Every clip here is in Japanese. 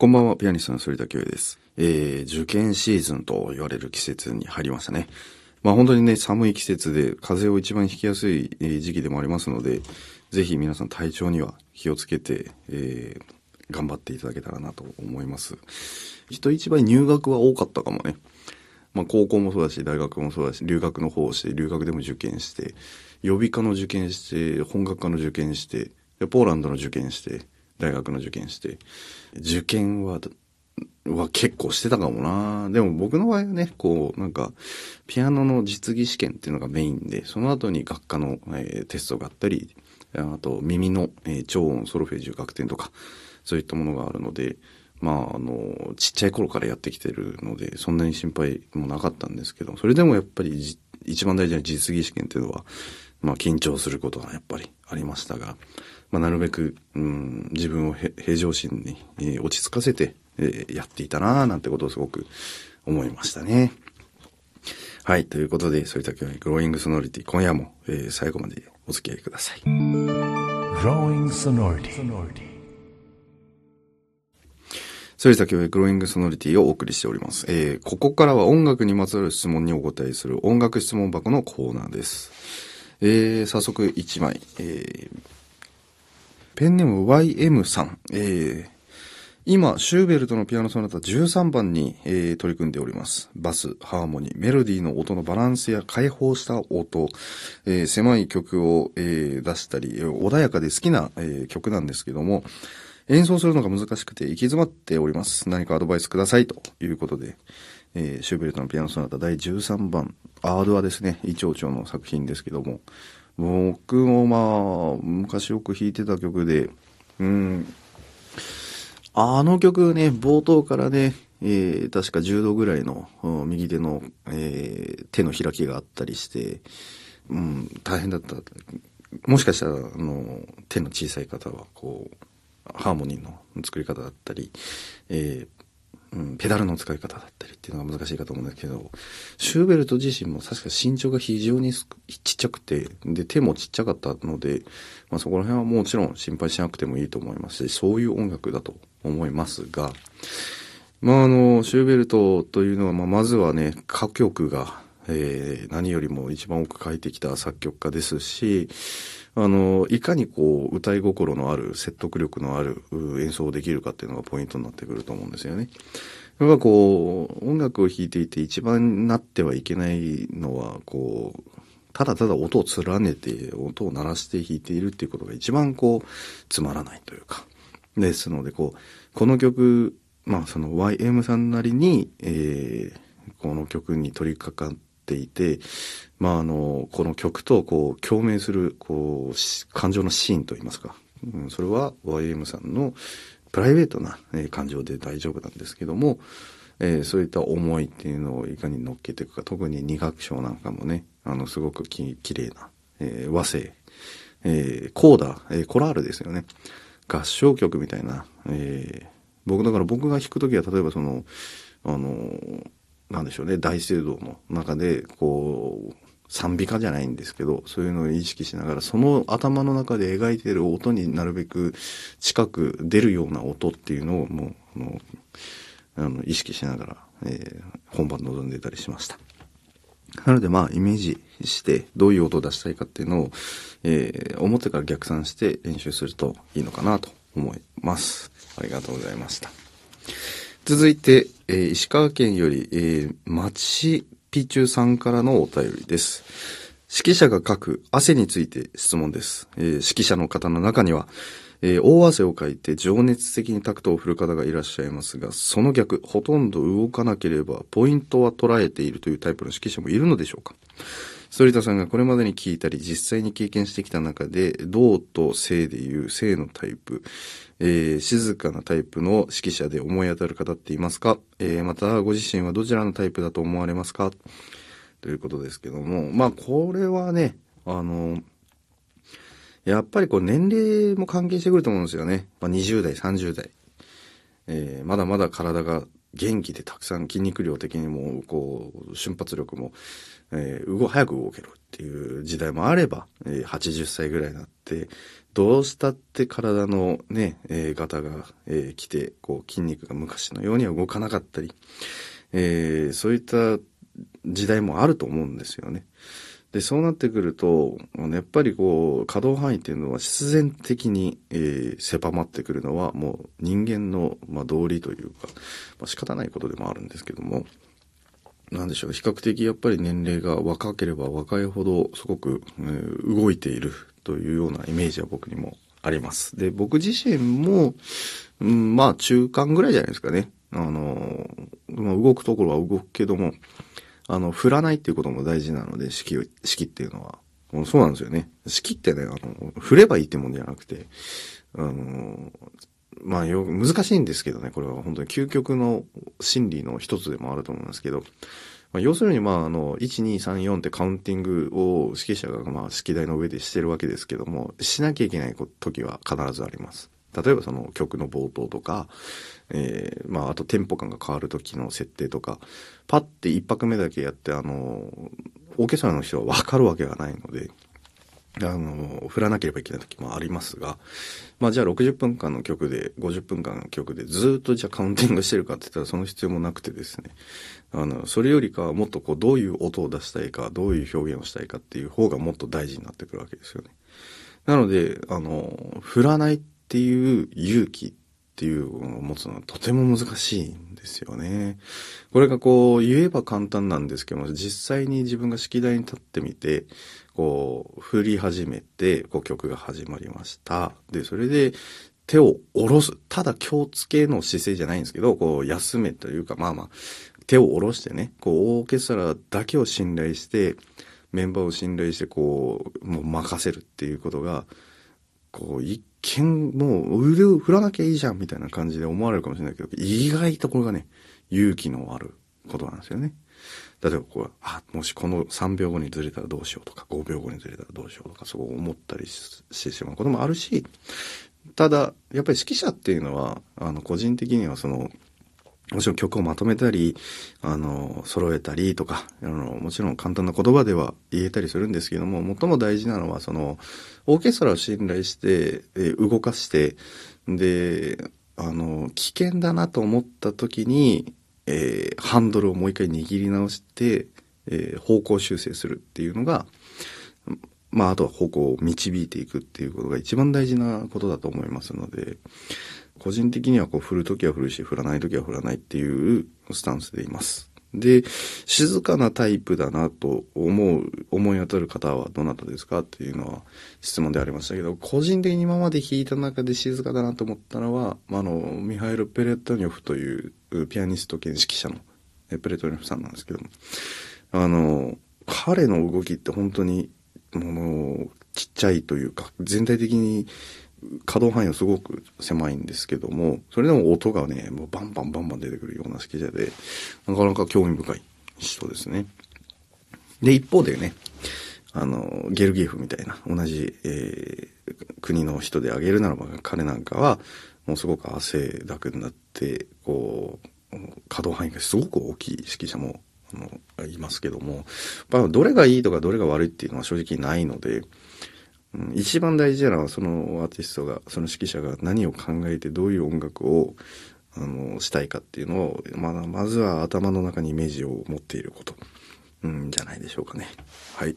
こんばんは、ピアニストの反田恭也です。えー、受験シーズンと言われる季節に入りましたね。まあ本当にね、寒い季節で風邪を一番ひきやすい時期でもありますので、ぜひ皆さん体調には気をつけて、えー、頑張っていただけたらなと思います。人一倍入学は多かったかもね。まあ高校もそうだし、大学もそうだし、留学の方をして、留学でも受験して、予備科の受験して、本学科の受験して、ポーランドの受験して、大学の受験して、受験は、は結構してたかもな。でも僕の場合はね、こう、なんか、ピアノの実技試験っていうのがメインで、その後に学科の、えー、テストがあったり、あと耳の、えー、超音ソロフェージュ学点とか、そういったものがあるので、まあ、あの、ちっちゃい頃からやってきてるので、そんなに心配もなかったんですけど、それでもやっぱり一番大事な実技試験っていうのは、まあ、緊張することがやっぱりありましたが、まあ、なるべく、うん、自分を平常心に、えー、落ち着かせて、えー、やっていたなぁなんてことをすごく思いましたね。はい。ということで、そういった今日グローイングソノリティ、今夜も、えー、最後までお付き合いください。Growing Sonority それでは今日グローイングソノリティをお送りしております。えー、ここからは音楽にまつわる質問にお答えする音楽質問箱のコーナーです。えー、早速1枚、えー、ペンネーム YM さん、えー、今、シューベルトのピアノソナタ13番に、えー、取り組んでおります。バス、ハーモニー、メロディーの音のバランスや解放した音、えー、狭い曲を、えー、出したり、穏やかで好きな、え曲なんですけども、演奏するのが難しくて行き詰まっております。何かアドバイスください。ということで、えシューベルトのピアノソナタ第13番、アードはですね、イチョウチョウの作品ですけども、僕もまあ、昔よく弾いてた曲で、うん、あの曲ね、冒頭からね、えー、確か10度ぐらいの右手の、えー、手の開きがあったりして、うん、大変だった。もしかしたら、あの、手の小さい方は、こう、ハーモニーの作り方だったり、えー、うん、ペダルの使い方だったりっていうのが難しいかと思うんですけど、シューベルト自身も確か身長が非常にちっちゃくて、で、手もちっちゃかったので、まあそこら辺はもちろん心配しなくてもいいと思いますし、そういう音楽だと思いますが、まああの、シューベルトというのは、まあまずはね、歌曲が、えー、何よりも一番多く書いてきた作曲家ですし、あの、いかにこう、歌い心のある、説得力のある演奏をできるかっていうのがポイントになってくると思うんですよね。やっぱこう、音楽を弾いていて一番なってはいけないのは、こう、ただただ音を連ねて、音を鳴らして弾いているっていうことが一番こう、つまらないというか。ですので、こう、この曲、まあその YM さんなりに、えー、この曲に取り掛かっていて、まああの、この曲とこう共鳴するこう感情のシーンといいますか、うん、それは YM さんのプライベートな、えー、感情で大丈夫なんですけども、えー、そういった思いっていうのをいかに乗っけていくか、特に二楽章なんかもね、あの、すごくき綺麗な、えー、和声、えー、コーダ、えー、コラールですよね。合唱曲みたいな、えー、僕だから僕が弾くときは例えばその、あの、なんでしょうね、大聖堂の中で、こう、賛美歌じゃないんですけど、そういうのを意識しながら、その頭の中で描いてる音になるべく近く出るような音っていうのをもう、あの、あの意識しながら、えー、本番臨んでたりしました。なのでまあ、イメージして、どういう音を出したいかっていうのを、えー、思ってから逆算して練習するといいのかなと思います。ありがとうございました。続いて、えー、石川県より、えー、町ピチューさんからのお便りです。指揮者が書く汗について質問です。えー、指揮者の方の中には、えー、大汗をかいて情熱的にタクトを振る方がいらっしゃいますが、その逆、ほとんど動かなければ、ポイントは捉えているというタイプの指揮者もいるのでしょうか反田さんがこれまでに聞いたり、実際に経験してきた中で、銅と性でいう性のタイプ、えー、静かなタイプの指揮者で思い当たる方っていますか、えー、また、ご自身はどちらのタイプだと思われますか？ということですけども、まあ、これはね、あの、やっぱりこう年齢も関係してくると思うんですよね。まあ、20代、30代。えー、まだまだ体が元気でたくさん筋肉量的にも、こう、瞬発力も、えー、動、早く動けるっていう時代もあれば、えー、80歳ぐらいになって、どうしたって体のね、えー、ガタが、えー、来て、こう、筋肉が昔のようには動かなかったり、えー、そういった時代もあると思うんですよね。で、そうなってくると、やっぱりこう、可動範囲っていうのは必然的に、えー、狭まってくるのは、もう人間の、まあ、道理というか、まあ、仕方ないことでもあるんですけども、なんでしょう、比較的やっぱり年齢が若ければ若いほど、すごく、えー、動いているというようなイメージは僕にもあります。で、僕自身も、うん、まあ中間ぐらいじゃないですかね。あの、まあ、動くところは動くけども、あの、振らないっていうことも大事なので、式を、式っていうのは。そうなんですよね。式ってね、あの、振ればいいってもんじゃなくて、あの、まあよ、難しいんですけどね、これは本当に究極の心理の一つでもあると思うんですけど、まあ、要するに、まあ、あの、1、2、3、4ってカウンティングを指揮者が、まあ、指揮台の上でしてるわけですけども、しなきゃいけない時は必ずあります。例えばその曲の冒頭とか、えー、まあ、あとテンポ感が変わる時の設定とか、パッて一拍目だけやって、あの、オーケストラの人はわかるわけがないので、あの、振らなければいけない時もありますが、まあじゃあ60分間の曲で、50分間の曲でずっとじゃあカウンティングしてるかって言ったらその必要もなくてですね、あの、それよりかはもっとこうどういう音を出したいか、どういう表現をしたいかっていう方がもっと大事になってくるわけですよね。なので、あの、振らないっていう勇気っていうのを持つのはとても難しいんですよね。これがこう言えば簡単なんですけども、実際に自分が式台に立ってみて、こう振り始めて、こう曲が始まりました。で、それで手を下ろす。ただ気をつけの姿勢じゃないんですけど、こう休めというか、まあまあ、手を下ろしてね、こうオーケストラだけを信頼して、メンバーを信頼してこう、もう任せるっていうことが、こう一剣もう腕を振らなきゃいいじゃんみたいな感じで思われるかもしれないけど、意外とこれがね、勇気のあることなんですよね。例えばこう、あ、もしこの3秒後にずれたらどうしようとか、5秒後にずれたらどうしようとか、そう思ったりしてしまうこともあるし、ただ、やっぱり指揮者っていうのは、あの、個人的にはその、もちろん曲をまとめたり、あの、揃えたりとか、あの、もちろん簡単な言葉では言えたりするんですけども、最も大事なのは、その、オーケストラを信頼して、え動かして、で、あの、危険だなと思った時に、えー、ハンドルをもう一回握り直して、えー、方向修正するっていうのが、まあ、あとは方向を導いていくっていうことが一番大事なことだと思いますので、個人的にはこう振るときは振るし、振らないときは振らないっていうスタンスでいます。で、静かなタイプだなと思う、思い当たる方はどなたですかっていうのは質問でありましたけど、個人的に今まで弾いた中で静かだなと思ったのは、あの、ミハイル・ペレットニョフというピアニスト兼指揮者のペレットニョフさんなんですけども、あの、彼の動きって本当に、もう、ちっちゃいというか、全体的に可動範囲はすごく狭いんですけども、それでも音がね、もうバンバンバンバン出てくるような指揮者で、なかなか興味深い人ですね。で、一方でね、あの、ゲルギエフみたいな、同じ、えー、国の人であげるならば、彼なんかは、もうすごく汗だくになって、こう、可動範囲がすごく大きい指揮者も、あの、いますけども、まあ、どれがいいとかどれが悪いっていうのは正直ないので、一番大事なのはそのアーティストがその指揮者が何を考えてどういう音楽をあのしたいかっていうのを、ま、まずは頭の中にイメージを持っていること、うん、じゃないでしょうかね。はい。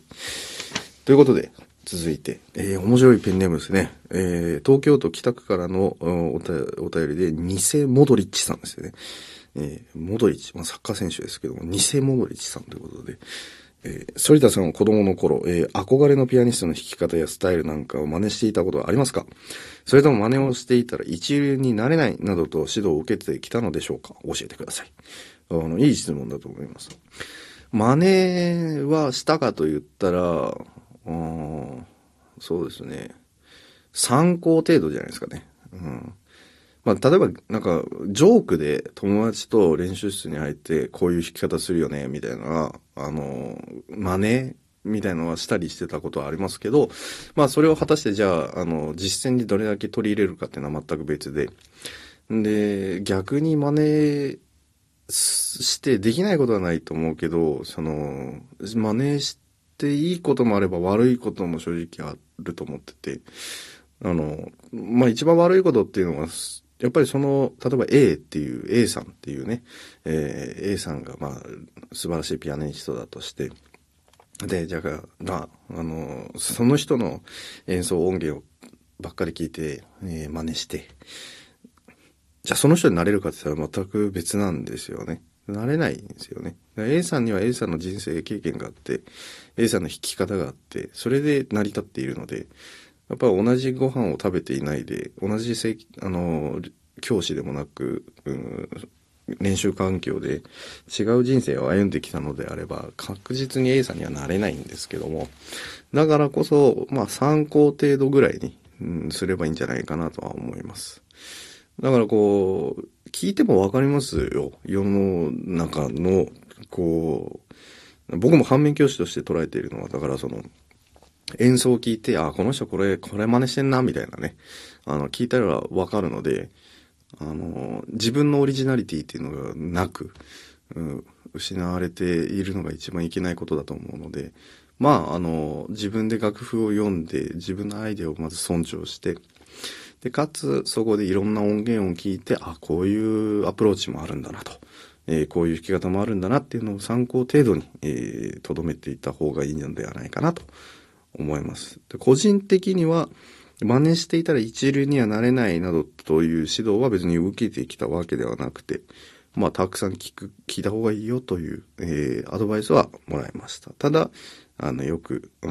ということで、続いて、えー、面白いペンネームですね。えー、東京都北区からのお便りで、偽モドリッチさんですよね。えー、モドリッチ、まあ、サッカー選手ですけども、偽モドリッチさんということで、えー、反田さんは子供の頃、えー、憧れのピアニストの弾き方やスタイルなんかを真似していたことはありますか？それとも真似をしていたら一流になれないなどと指導を受けてきたのでしょうか？教えてください。あの、いい質問だと思います。真似はしたかと言ったら、そうですね。参考程度じゃないですかね。うん。まあ、例えば、なんか、ジョークで友達と練習室に入って、こういう弾き方するよね、みたいな、あの、真似みたいなのはしたりしてたことはありますけど、まあ、それを果たしてじゃあ、あの、実践にどれだけ取り入れるかっていうのは全く別で、で、逆に真似してできないことはないと思うけど、その、真似していいこともあれば悪いことも正直あると思ってて、あの、まあ、一番悪いことっていうのは、やっぱりその、例えば A っていう、A さんっていうね、えー、A さんがまあ、素晴らしいピアニストだとして、で、じゃあ、まあ、あの、その人の演奏音源をばっかり聞いて、えー、真似して、じゃあその人になれるかって言ったら全く別なんですよね。なれないんですよね。A さんには A さんの人生経験があって、A さんの弾き方があって、それで成り立っているので、やっぱり同じご飯を食べていないで、同じせあの、教師でもなく、うん、練習環境で違う人生を歩んできたのであれば、確実に A さんにはなれないんですけども、だからこそ、まあ参考程度ぐらいに、うん、すればいいんじゃないかなとは思います。だからこう、聞いてもわかりますよ。世の中の、こう、僕も反面教師として捉えているのは、だからその、演奏を聞いて、あ、この人これ、これ真似してんな、みたいなね。あの、聞いたらわかるので、あの、自分のオリジナリティっていうのがなく、うん、失われているのが一番いけないことだと思うので、まあ、あの、自分で楽譜を読んで、自分のアイデアをまず尊重して、で、かつ、そこでいろんな音源を聞いて、あ、こういうアプローチもあるんだなと。えー、こういう弾き方もあるんだなっていうのを参考程度に、えー、留めていた方がいいのではないかなと思います。個人的には、真似していたら一流にはなれないなどという指導は別に受けてきたわけではなくて、まあ、たくさん聞く、聞いた方がいいよという、えー、アドバイスはもらいました。ただ、あの、よく、あ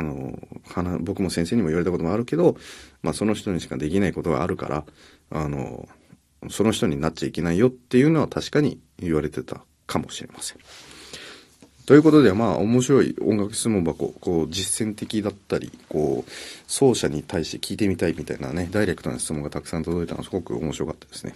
の、僕も先生にも言われたこともあるけど、まあ、その人にしかできないことがあるから、あの、その人になっちゃいけないよっていうのは確かに言われてたかもしれません。ということで、まあ、面白い音楽質問箱、こう、実践的だったり、こう、奏者に対して聞いてみたいみたいなね、ダイレクトな質問がたくさん届いたのはすごく面白かったですね。